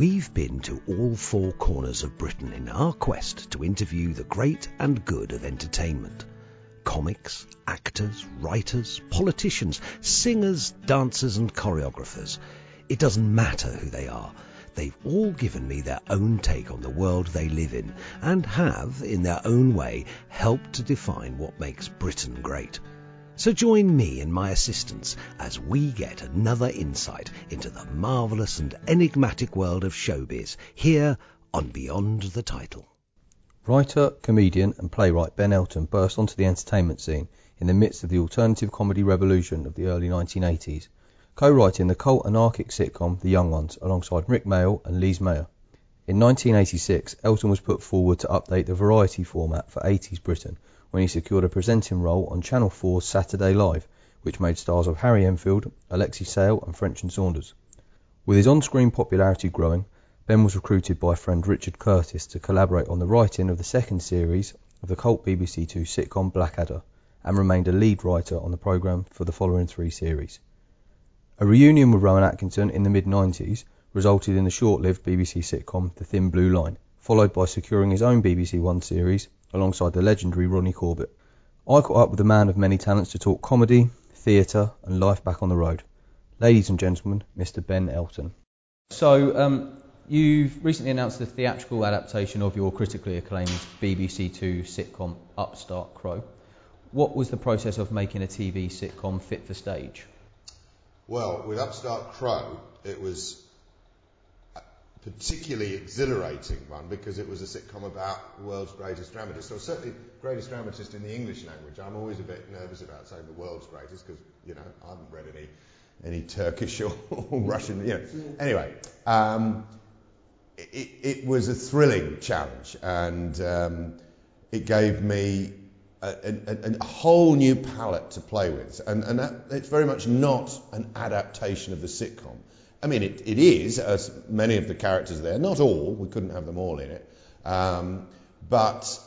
We've been to all four corners of Britain in our quest to interview the great and good of entertainment. Comics, actors, writers, politicians, singers, dancers and choreographers. It doesn't matter who they are. They've all given me their own take on the world they live in and have, in their own way, helped to define what makes Britain great. So join me and my assistants as we get another insight into the marvellous and enigmatic world of showbiz here on Beyond the Title. Writer, comedian, and playwright Ben Elton burst onto the entertainment scene in the midst of the alternative comedy revolution of the early 1980s, co writing the cult anarchic sitcom The Young Ones alongside Rik Mayall and Lise Mayer. In 1986, Elton was put forward to update the variety format for 80s Britain when he secured a presenting role on Channel 4's Saturday Live, which made stars of Harry Enfield, Alexei Sayle, and French and Saunders. With his on screen popularity growing, Ben was recruited by friend Richard Curtis to collaborate on the writing of the second series of the cult BBC Two sitcom Blackadder, and remained a lead writer on the programme for the following three series. A reunion with Rowan Atkinson in the mid 90s resulted in the short lived BBC sitcom The Thin Blue Line, followed by securing his own BBC One series alongside the legendary Ronnie Corbett. I caught up with a man of many talents to talk comedy, theatre, and life back on the road. Ladies and gentlemen, Mr. Ben Elton. So, um, you've recently announced the theatrical adaptation of your critically acclaimed BBC Two sitcom Upstart Crow. What was the process of making a TV sitcom fit for stage? Well, with Upstart Crow, it was particularly exhilarating one because it was a sitcom about the world's greatest dramatist, or certainly greatest dramatist in the English language. I'm always a bit nervous about saying the world's greatest because you know I haven't read any any Turkish or, Russian. You know. Anyway, um, it, it, was a thrilling challenge, and um, it gave me a, a, a, whole new palette to play with, and, and that, it's very much not an adaptation of the sitcom. I mean, it, it is, as many of the characters there, not all, we couldn't have them all in it, um, but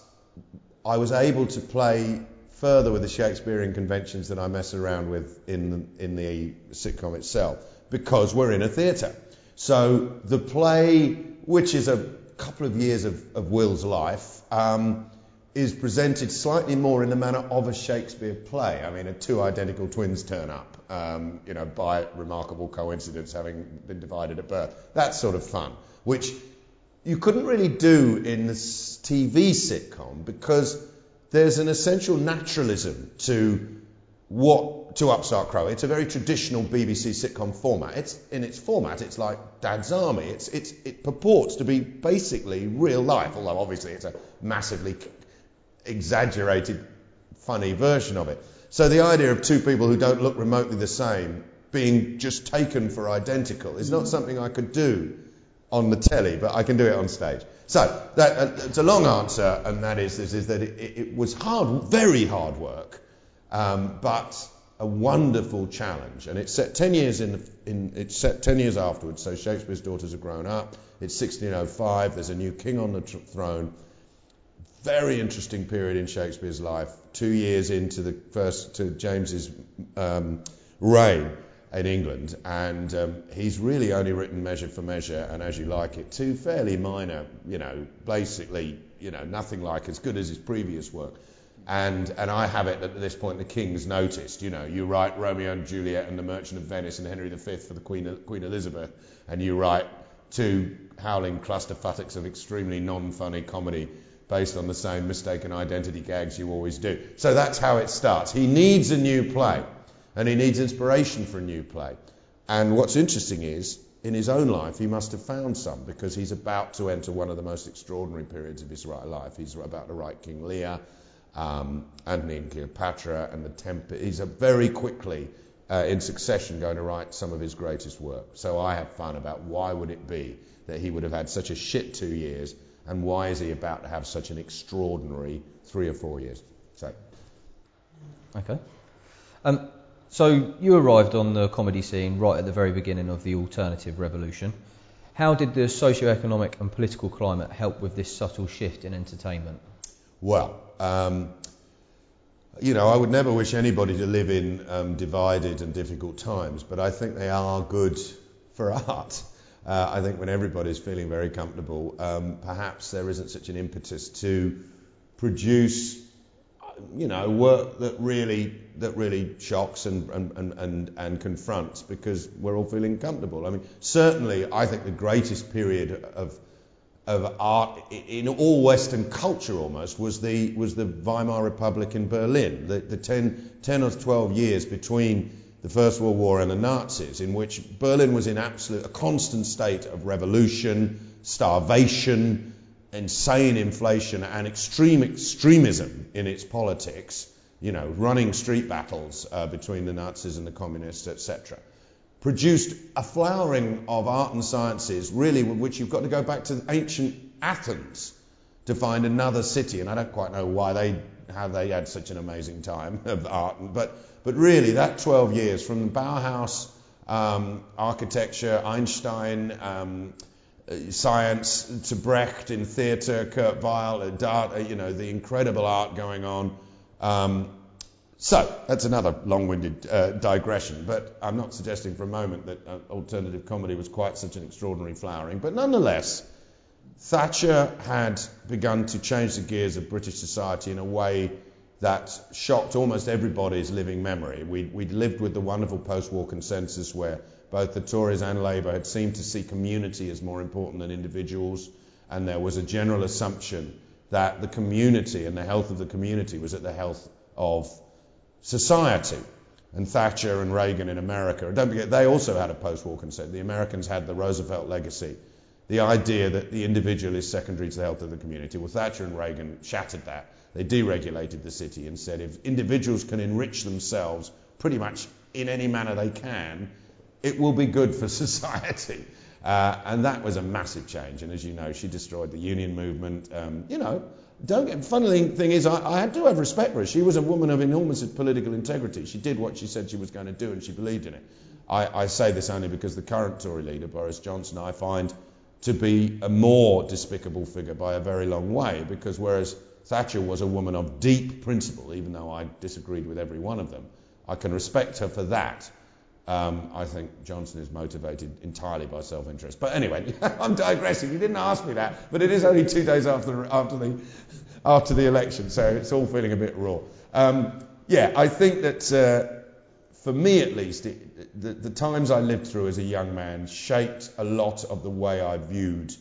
I was able to play further with the Shakespearean conventions that I mess around with in the, in the sitcom itself because we're in a theatre. So the play, which is a couple of years of, of Will's life, um, is presented slightly more in the manner of a Shakespeare play. I mean, two identical twins turn up, um, you know, by remarkable coincidence, having been divided at birth. That sort of fun, which you couldn't really do in this TV sitcom because there's an essential naturalism to what to Upstart Crow. It's a very traditional BBC sitcom format. It's in its format. It's like Dad's Army. It's, it's it purports to be basically real life, although obviously it's a massively exaggerated, funny version of it. So the idea of two people who don't look remotely the same being just taken for identical is not something I could do on the telly, but I can do it on stage. So that, uh, it's a long answer, and that is, is, is that it, it, was hard, very hard work, um, but a wonderful challenge. And it's set 10 years in, in, it's set 10 years afterwards. So Shakespeare's daughters have grown up. It's 1605. There's a new king on the tr- throne very interesting period in Shakespeare's life, two years into the first to James's um, reign in England, and um, he's really only written Measure for Measure and As You Like It, two fairly minor, you know, basically, you know, nothing like as good as his previous work. And and I have it that at this point the King's noticed, you know, you write Romeo and Juliet and The Merchant of Venice and Henry V for the Queen Queen Elizabeth, and you write two howling clusterfucks of extremely non-funny comedy based on the same mistaken identity gags you always do. So that's how it starts. He needs a new play, and he needs inspiration for a new play. And what's interesting is, in his own life, he must have found some because he's about to enter one of the most extraordinary periods of his life. He's about to write King Lear, um, Antony and Cleopatra, and the Tempest. He's very quickly, uh, in succession, going to write some of his greatest work. So I have fun about why would it be that he would have had such a shit two years and why is he about to have such an extraordinary three or four years? So. Okay. Um, so you arrived on the comedy scene right at the very beginning of the alternative revolution. How did the socio-economic and political climate help with this subtle shift in entertainment? Well, um, you know, I would never wish anybody to live in um, divided and difficult times, but I think they are good for art. Uh, I think when everybody's feeling very comfortable, um, perhaps there isn't such an impetus to produce, you know, work that really that really shocks and, and, and, and, confronts because we're all feeling comfortable. I mean, certainly, I think the greatest period of of art in all Western culture almost was the was the Weimar Republic in Berlin. The, the 10, 10 or 12 years between the First World War and the Nazis, in which Berlin was in absolute a constant state of revolution, starvation, insane inflation, and extreme extremism in its politics. You know, running street battles uh, between the Nazis and the communists, etc produced a flowering of art and sciences, really, with which you've got to go back to ancient Athens to find another city. And I don't quite know why they, how they had such an amazing time of art. But, but really, that 12 years from the Bauhaus, um, architecture, Einstein, um, science, to Brecht in theatre, Kurt Weill, Dart, you know, the incredible art going on. Um, so, that's another long winded uh, digression, but I'm not suggesting for a moment that uh, alternative comedy was quite such an extraordinary flowering. But nonetheless, Thatcher had begun to change the gears of British society in a way that shocked almost everybody's living memory. We'd, we'd lived with the wonderful post war consensus where both the Tories and Labour had seemed to see community as more important than individuals, and there was a general assumption that the community and the health of the community was at the health of society. And Thatcher and Reagan in America, don't forget, they also had a post war consent. The Americans had the Roosevelt legacy, the idea that the individual is secondary to the health of the community. Well, Thatcher and Reagan shattered that. They deregulated the city and said if individuals can enrich themselves pretty much in any manner they can, it will be good for society. Uh, and that was a massive change. And as you know, she destroyed the union movement. Um, you know, don't get, funny thing is, I, I do have respect for her. She was a woman of enormous political integrity. She did what she said she was going to do, and she believed in it. I, I say this only because the current Tory leader, Boris Johnson, I find to be a more despicable figure by a very long way, because whereas Thatcher was a woman of deep principle, even though I disagreed with every one of them, I can respect her for that. Um, I think Johnson is motivated entirely by self-interest. But anyway, I'm digressing. You didn't ask me that, but it is only two days after after the after the election, so it's all feeling a bit raw. Um, yeah, I think that uh, for me at least, it, the, the times I lived through as a young man shaped a lot of the way I viewed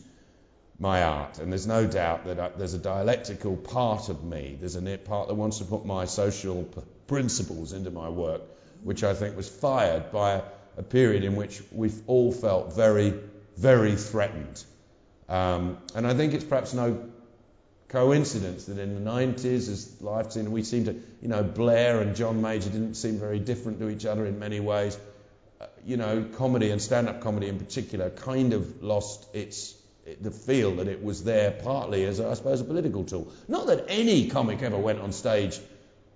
my art. And there's no doubt that I, there's a dialectical part of me. There's a part that wants to put my social p- principles into my work which I think was fired by a, a period in which we've all felt very, very threatened. Um, and I think it's perhaps no coincidence that in the 90s, as life seemed, we seemed to, you know, Blair and John Major didn't seem very different to each other in many ways. Uh, you know, comedy and stand-up comedy in particular kind of lost its the feel that it was there partly as, I suppose, a political tool. Not that any comic ever went on stage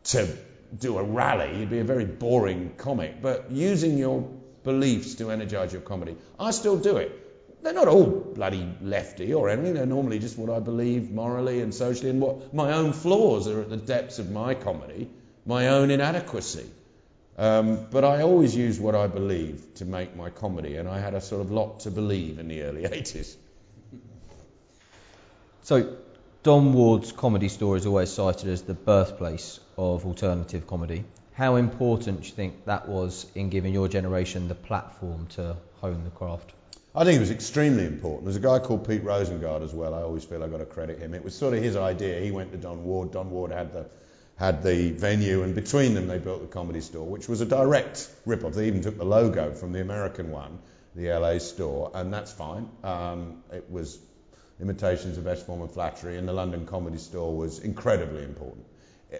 to do a rally, you'd be a very boring comic. But using your beliefs to energize your comedy, I still do it. They're not all bloody lefty or anything. They're normally just what I believe morally and socially, and what my own flaws are at the depths of my comedy, my own inadequacy. Um, but I always use what I believe to make my comedy, and I had a sort of lot to believe in the early 80s. So, Don Ward's comedy store is always cited as the birthplace of alternative comedy. How important do you think that was in giving your generation the platform to hone the craft? I think it was extremely important. There's a guy called Pete Rosengard as well. I always feel I've got to credit him. It was sort of his idea. He went to Don Ward. Don Ward had the had the venue, and between them they built the comedy store, which was a direct rip-off. They even took the logo from the American one, the LA store, and that's fine. Um, it was imitations of best form flattery, and the London Comedy Store was incredibly important.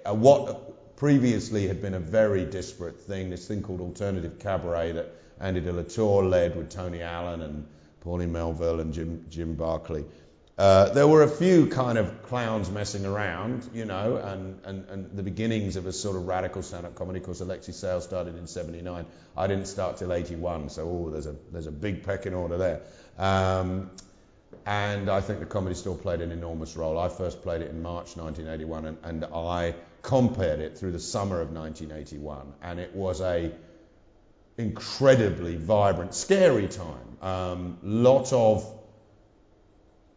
Uh, what previously had been a very disparate thing, this thing called alternative cabaret that Andy de la Tour led with Tony Allen and Pauline Melville and Jim, Jim Barclay. Uh, there were a few kind of clowns messing around, you know, and, and, and the beginnings of a sort of radical stand-up comedy. Of course, Alexei Sayle started in 79. I didn't start till 81, so oh, there's a, there's a big pecking order there. Um, and I think the Comedy Store played an enormous role. I first played it in March 1981, and, and I compared it through the summer of 1981, and it was a incredibly vibrant, scary time. Um, lot of,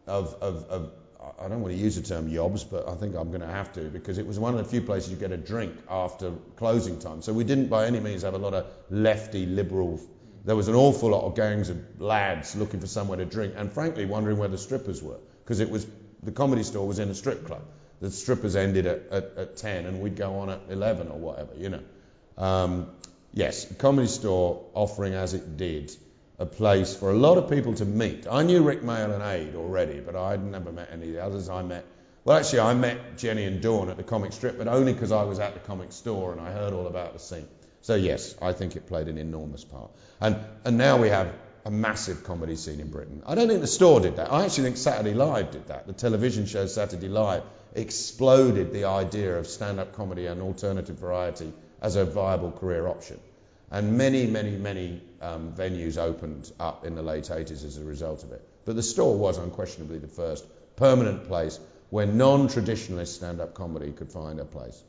of, of, of, I don't want to use the term yobs, but I think I'm going to have to because it was one of the few places you get a drink after closing time. So we didn't by any means have a lot of lefty liberal. There was an awful lot of gangs of lads looking for somewhere to drink and frankly wondering where the strippers were because it was the comedy store was in a strip club. The strippers ended at, at, at 10 and we'd go on at 11 or whatever, you know. Um, yes, comedy store offering as it did a place for a lot of people to meet. I knew Rik Mayall and Ade already, but I'd never met any of the others. I met, well, actually, I met Jenny and Dawn at the comic strip, but only because I was at the comic store and I heard all about the scene. So, yes, I think it played an enormous part. And, and now we have a massive comedy scene in Britain. I don't think the store did that. I actually think Saturday Live did that. The television show Saturday Live exploded the idea of stand up comedy and alternative variety as a viable career option. And many, many, many um, venues opened up in the late 80s as a result of it. But the store was unquestionably the first permanent place where non traditionalist stand up comedy could find a place.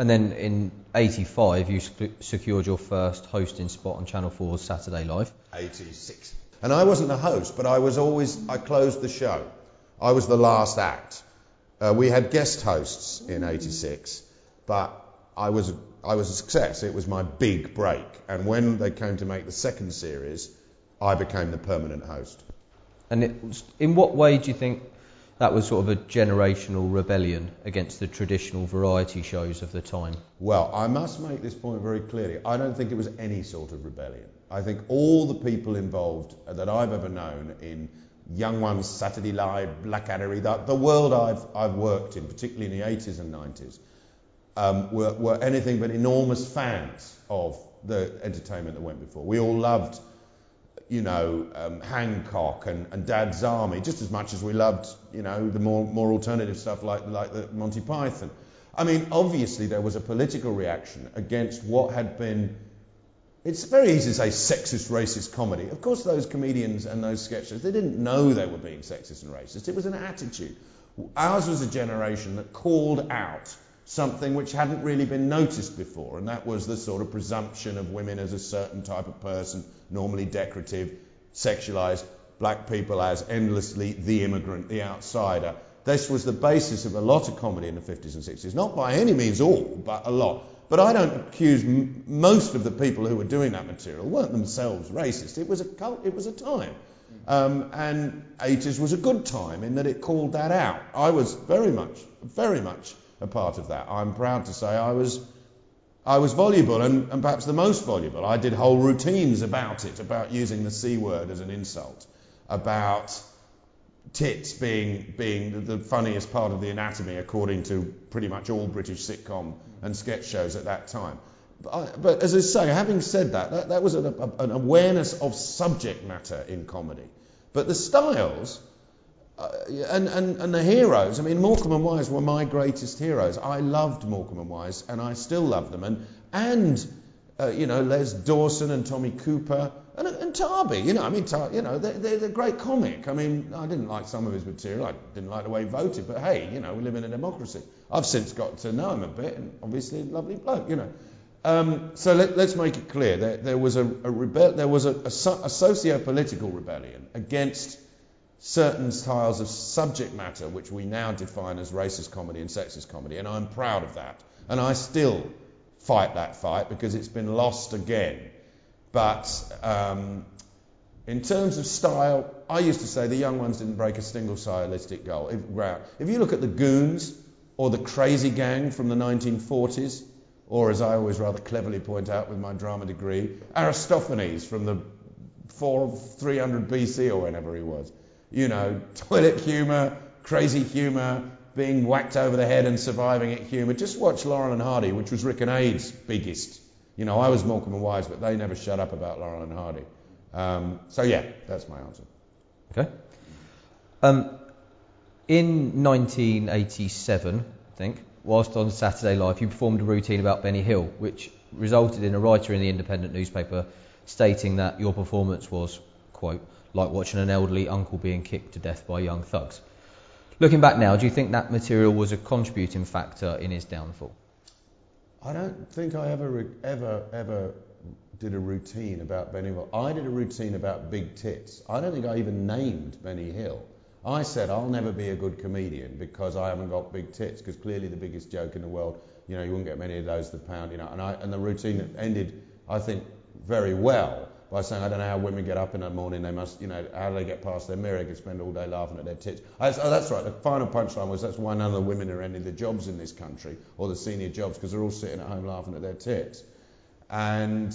And then in 85, you secured your first hosting spot on Channel 4's Saturday Live. 86. And I wasn't the host, but I was always, I closed the show. I was the last act. Uh, we had guest hosts in 86, but I was I was a success. It was my big break. And when they came to make the second series, I became the permanent host. And it, in what way do you think that was sort of a generational rebellion against the traditional variety shows of the time? Well, I must make this point very clearly. I don't think it was any sort of rebellion. I think all the people involved that I've ever known in Young Ones, Saturday Live, Blackadder, the, the world I've, I've worked in, particularly in the 80s and 90s, um, were, were anything but enormous fans of the entertainment that went before. We all loved, you know, um, Hancock and, and Dad's Army just as much as we loved, you know, the more, more alternative stuff like, like the Monty Python. I mean, obviously there was a political reaction against what had been. It's very easy to say sexist, racist comedy. Of course, those comedians and those sketches, they didn't know they were being sexist and racist. It was an attitude. Ours was a generation that called out something which hadn't really been noticed before, and that was the sort of presumption of women as a certain type of person, normally decorative, sexualized, black people as endlessly the immigrant, the outsider. This was the basis of a lot of comedy in the 50s and 60s. Not by any means all, but a lot. But I don't accuse m- most of the people who were doing that material weren't themselves racist. It was a cult, it was a time. Um, and 80s was a good time in that it called that out. I was very much, very much a part of that. I'm proud to say I was, I was voluble and, and perhaps the most voluble. I did whole routines about it, about using the C word as an insult, about tits being, being the, funniest part of the anatomy according to pretty much all British sitcom and sketch shows at that time. But, I, but as I say, having said that, that, that was an, a, an awareness of subject matter in comedy. But the styles and, and, and the heroes, I mean, Morecambe and Wise were my greatest heroes. I loved Morecambe and Wise, and I still love them. And, and uh, you know, Les Dawson and Tommy Cooper and, and Tarby, you know, I mean, Tar, you know, they're, they're, a great comic. I mean, I didn't like some of his material. I didn't like the way he voted, but hey, you know, we live in a democracy. I've since got to know him a bit, and obviously a lovely bloke, you know. Um, so let, us make it clear there, there was a, a rebel, there was a, a, a socio-political rebellion against certain styles of subject matter which we now define as racist comedy and sexist comedy, and I'm proud of that. And I still fight that fight because it's been lost again. But um, in terms of style, I used to say the young ones didn't break a single stylistic goal. If, if you look at the Goons or the Crazy Gang from the 1940s, or as I always rather cleverly point out with my drama degree, Aristophanes from the 4, 300 BC or whenever he was you know, toilet humour, crazy humour, being whacked over the head and surviving it humour. Just watch Laurel and Hardy, which was Rik and Ade's biggest. You know, I was Morecambe and Wise, but they never shut up about Laurel and Hardy. Um, so yeah, that's my answer. Okay. Um, in 1987, I think, whilst on Saturday Live, you performed a routine about Benny Hill, which resulted in a writer in the Independent newspaper stating that your performance was, quote, like watching an elderly uncle being kicked to death by young thugs. Looking back now, do you think that material was a contributing factor in his downfall? I don't think I ever, ever, ever did a routine about Benny Hill. I did a routine about big tits. I don't think I even named Benny Hill. I said I'll never be a good comedian because I haven't got big tits. Because clearly the biggest joke in the world, you know, you wouldn't get many of those the pound, you know. And I and the routine ended, I think, very well by saying I don't know how women get up in the morning. They must, you know, how do they get past their mirror? They spend all day laughing at their tits. I, oh, that's right. The final punchline was that's why none of the women are ending the jobs in this country or the senior jobs because they're all sitting at home laughing at their tits. And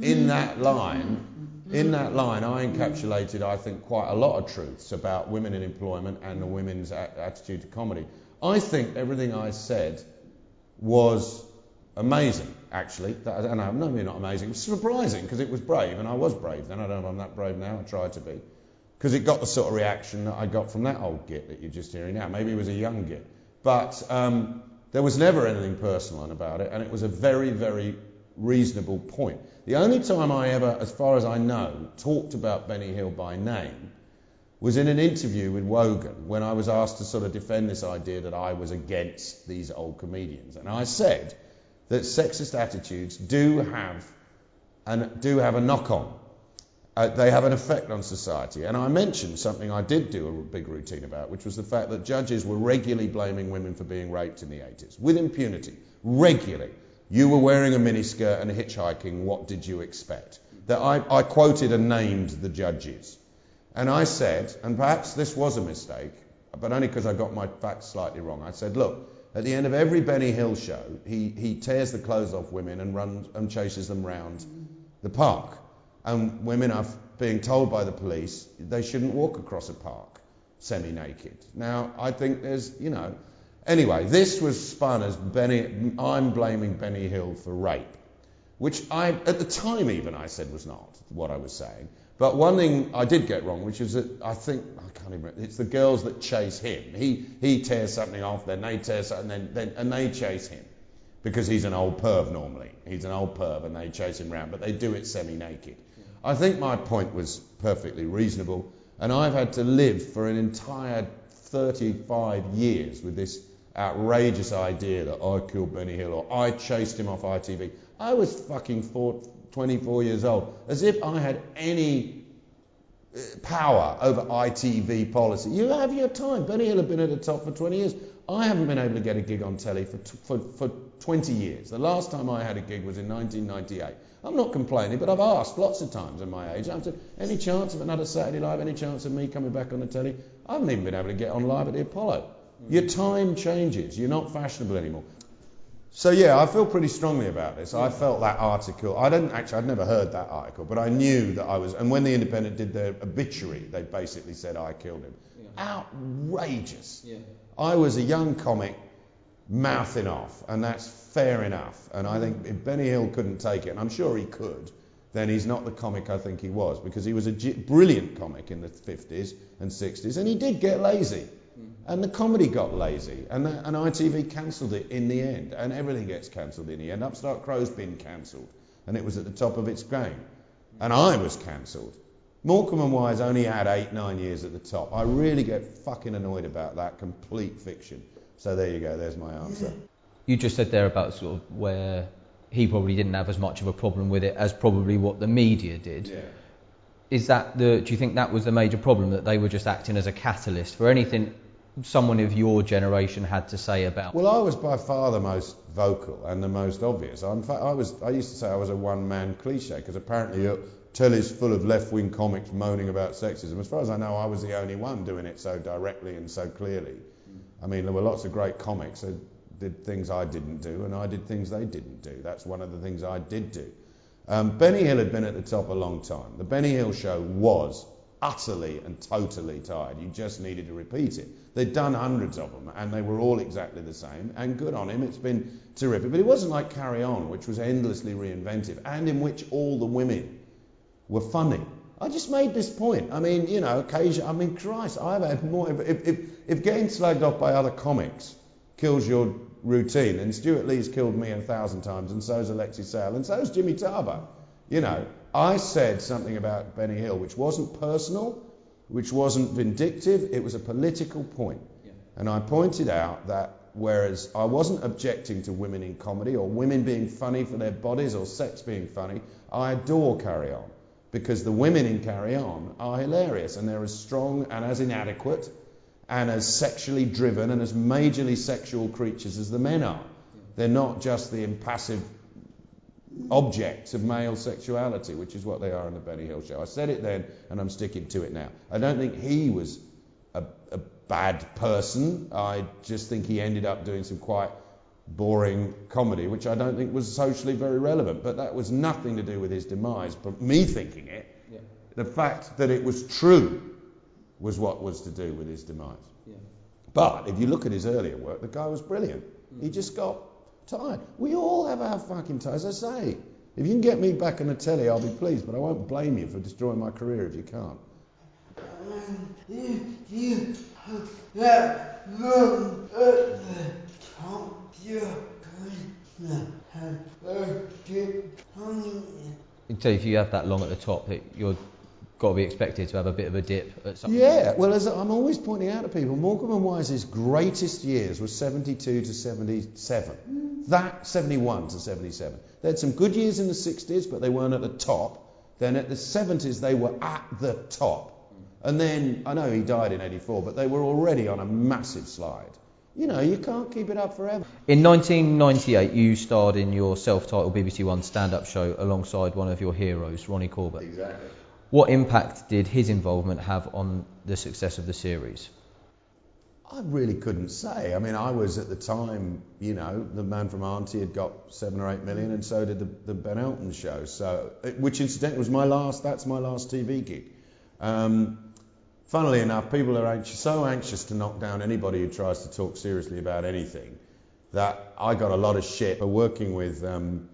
in that line, in that line, I encapsulated, I think, quite a lot of truths about women in employment and the women's a- attitude to comedy. I think everything I said was amazing, actually. That, and I'm maybe not amazing, it was surprising because it was brave, and I was brave then. I don't know if I'm that brave now, I try to be. Because it got the sort of reaction that I got from that old git that you're just hearing now. Maybe it was a young git. But um, there was never anything personal about it, and it was a very, very reasonable point. The only time I ever, as far as I know, talked about Benny Hill by name was in an interview with Wogan when I was asked to sort of defend this idea that I was against these old comedians. And I said that sexist attitudes do have, and do have a knock on. Uh, they have an effect on society. And I mentioned something I did do a big routine about, which was the fact that judges were regularly blaming women for being raped in the 80s, with impunity, regularly. You were wearing a miniskirt and hitchhiking, what did you expect? That I, I quoted and named the judges. And I said, and perhaps this was a mistake, but only because I got my facts slightly wrong. I said, look, at the end of every Benny Hill show, he, he tears the clothes off women and runs and chases them round the park. And women are being told by the police they shouldn't walk across a park semi naked. Now, I think there's, you know. Anyway, this was spun as Benny, I'm blaming Benny Hill for rape, which I, at the time even, I said was not what I was saying. But one thing I did get wrong, which is that I think, I can't even remember, it's the girls that chase him. He, he tears something off, then they tear something, then, then, and they chase him. Because he's an old perv normally. He's an old perv and they chase him around, but they do it semi naked. I think my point was perfectly reasonable, and I've had to live for an entire 35 years with this outrageous idea that I killed Benny Hill or I chased him off ITV. I was fucking four, 24 years old, as if I had any uh, power over ITV policy. You have your time. Benny Hill had been at the top for 20 years. I haven't been able to get a gig on telly for, t- for, for 20 years. The last time I had a gig was in 1998. I'm not complaining, but I've asked lots of times at my age. I've said, any chance of another Saturday Live? Any chance of me coming back on the telly? I haven't even been able to get on live at the Apollo. Your time changes. You're not fashionable anymore. So yeah, I feel pretty strongly about this. I felt that article. I didn't actually. I'd never heard that article, but I knew that I was. And when the Independent did their obituary, they basically said I killed him. Outrageous. Yeah. I was a young comic mouthing off, and that's fair enough. And I think if Benny Hill couldn't take it, and I'm sure he could, then he's not the comic I think he was, because he was a brilliant comic in the 50s and 60s, and he did get lazy. And the comedy got lazy, and, that, and ITV cancelled it in the end, and everything gets cancelled in the end. Upstart Crow's been cancelled, and it was at the top of its game. And I was cancelled. Morecambe and Wise only had eight, nine years at the top. I really get fucking annoyed about that complete fiction. So there you go, there's my answer. You just said there about sort of where he probably didn't have as much of a problem with it as probably what the media did. Yeah Is that the? Do you think that was the major problem that they were just acting as a catalyst for anything someone of your generation had to say about? Well, I was by far the most vocal and the most obvious. In fact, I was. I used to say I was a one-man cliche because apparently uh, telly's full of left-wing comics moaning about sexism. As far as I know, I was the only one doing it so directly and so clearly. I mean, there were lots of great comics that did things I didn't do, and I did things they didn't do. That's one of the things I did do. Um, Benny Hill had been at the top a long time. The Benny Hill show was utterly and totally tired. You just needed to repeat it. They'd done hundreds of them, and they were all exactly the same. And good on him, it's been terrific. But it wasn't like Carry On, which was endlessly reinventive, and in which all the women were funny. I just made this point. I mean, you know, occasionally, I mean, Christ, I've had more. If, if, if getting slagged off by other comics kills your routine, then Stewart Lee's killed me a thousand times, and so's Alexei Sayle, and so's Jimmy Tarver. You know, I said something about Benny Hill which wasn't personal, which wasn't vindictive, it was a political point. And I pointed out that whereas I wasn't objecting to women in comedy or women being funny for their bodies or sex being funny. I adore Carry On because the women in Carry On are hilarious and they're as strong and as inadequate and as sexually driven and as majorly sexual creatures as the men are. They're not just the impassive objects of male sexuality, which is what they are in the Benny Hill show. I said it then and I'm sticking to it now. I don't think he was a, a bad person. I just think he ended up doing some quite boring comedy, which I don't think was socially very relevant. But that was nothing to do with his demise, but me thinking it. Yeah. The fact that it was true was what was to do with his demise. Yeah. But if you look at his earlier work, the guy was brilliant. He mm. just got tired. We all have our fucking times. I say, if you can get me back on the telly, I'll be pleased, but I won't blame you for destroying my career if you can't. You if you have that long at the top, that you're got to be expected to have a bit of a dip at some Yeah, well, as I'm always pointing out to people, Morecambe and Wise's greatest years were 72 to 77. That 71 to 77. They had some good years in the 60s, but they weren't at the top. Then at the 70s, they were at the top. And then, I know he died in 84, but they were already on a massive slide. You know, you can't keep it up forever. In 1998, you starred in your self-titled BBC One stand-up show alongside one of your heroes, Ronnie Corbett. Exactly. What impact did his involvement have on the success of the series? I really couldn't say. I mean, I was at the time, you know, the man from Auntie had got seven or eight million, and so did the, the Ben Elton show. So, which incidentally was my last. That's my last TV gig. Um, funnily enough, people are anxious, so anxious to knock down anybody who tries to talk seriously about anything that I got a lot of shit for working with um,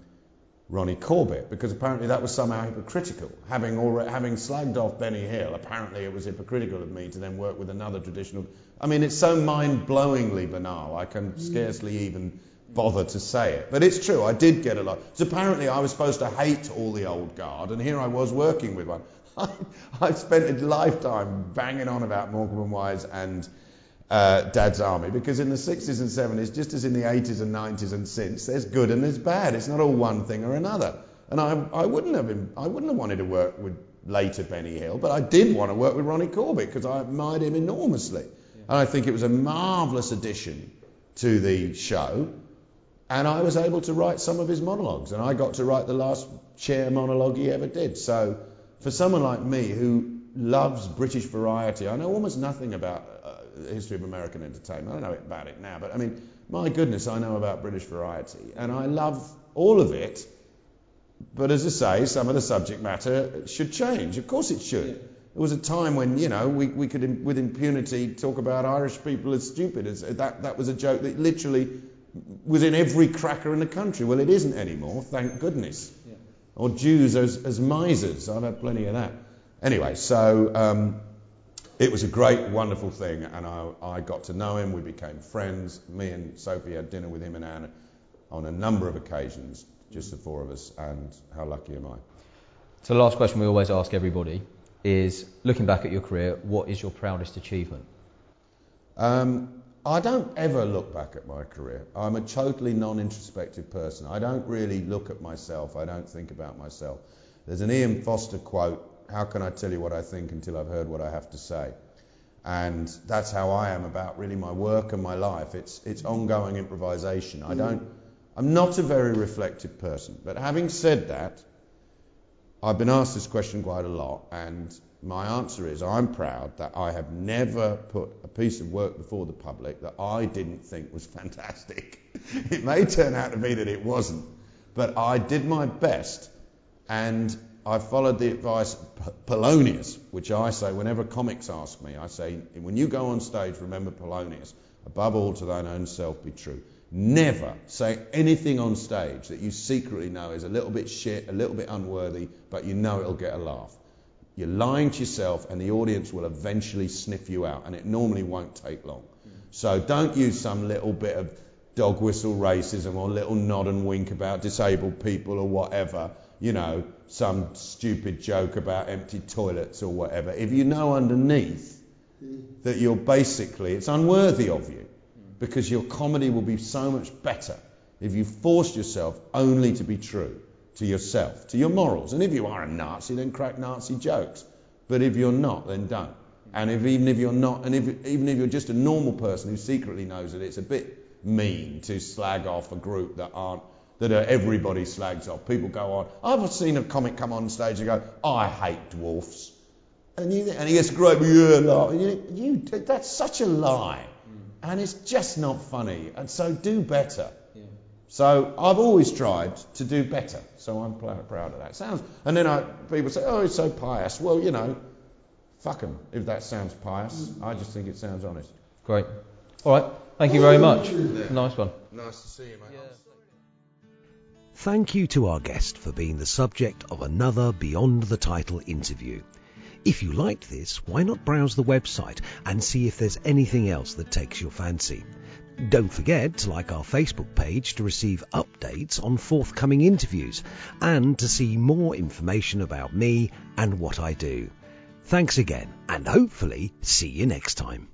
Ronnie Corbett because apparently that was somehow hypocritical. Having already, having slagged off Benny Hill, apparently it was hypocritical of me to then work with another traditional. I mean, it's so mind-blowingly banal. I can mm. scarcely even bother to say it, but it's true. I did get a lot. So apparently I was supposed to hate all the old guard, and here I was working with one. I, I've spent a lifetime banging on about Morecambe and Wise and uh, Dad's Army because in the 60s and 70s, just as in the 80s and 90s and since, there's good and there's bad. It's not all one thing or another. And I, I wouldn't have been, I wouldn't have wanted to work with later Benny Hill, but I did want to work with Ronnie Corbett because I admired him enormously. And I think it was a marvellous addition to the show. And I was able to write some of his monologues, and I got to write the last chair monologue he ever did. So, for someone like me who loves British variety, I know almost nothing about the history of American entertainment. I don't know about it now, but I mean, my goodness, I know about British variety, and I love all of it. But as I say, some of the subject matter should change. Of course, it should. There was a time when, you know, we, we could, with impunity, talk about Irish people as stupid. As, that, that was a joke that literally was in every cracker in the country. Well, it isn't anymore, thank goodness. Or Jews as, as misers. I've had plenty of that. Anyway, so um, it was a great, wonderful thing, and I, I got to know him. We became friends. Me and Sophie had dinner with him and Anne on a number of occasions, just the four of us, and how lucky am I? So the last question we always ask everybody is, looking back at your career, what is your proudest achievement? Um, I don't ever look back at my career. I'm a totally non introspective person. I don't really look at myself. I don't think about myself. There's an Ian Foster quote How can I tell you what I think until I've heard what I have to say? And that's how I am about really my work and my life. It's, it's ongoing improvisation. I mm. don't, I'm not a very reflective person. But having said that, I've been asked this question quite a lot, and my answer is I'm proud that I have never put a piece of work before the public that I didn't think was fantastic. it may turn out to be that it wasn't, but I did my best, and I followed the advice Polonius, which I say whenever comics ask me, I say, when you go on stage, remember Polonius. Above all, to thine own self be true. Never say anything on stage that you secretly know is a little bit shit, a little bit unworthy, but you know it'll get a laugh. You're lying to yourself, and the audience will eventually sniff you out, and it normally won't take long. So don't use some little bit of dog whistle racism or little nod and wink about disabled people or whatever, you know, some stupid joke about empty toilets or whatever. If you know underneath that you're basically, it's unworthy of you. because your comedy will be so much better if you force yourself only to be true to yourself, to your morals. And if you are a Nazi, then crack Nazi jokes. But if you're not, then don't. And if, even if you're not, and if, even if you're just a normal person who secretly knows that it's a bit mean to slag off a group that aren't, that are everybody slags off. People go on. I've seen a comic come on stage and go, I hate dwarfs. And, you, and he gets great, yeah, laugh. You, you, that's such a lie. Mm. And it's just not funny. And so do better. Yeah. So I've always tried to do better. So I'm proud of that. Sounds, and then I, people say, oh, it's so pious. Well, you know, fuck them if that sounds pious. Mm. I just think it sounds honest. Great. All right. Thank you very much. Nice one. Nice to see you, mate. Yeah. Thank you to our guest for being the subject of another Beyond the Title interview. If you liked this, why not browse the website and see if there's anything else that takes your fancy. Don't forget to like our Facebook page to receive updates on forthcoming interviews and to see more information about me and what I do. Thanks again, and hopefully see you next time.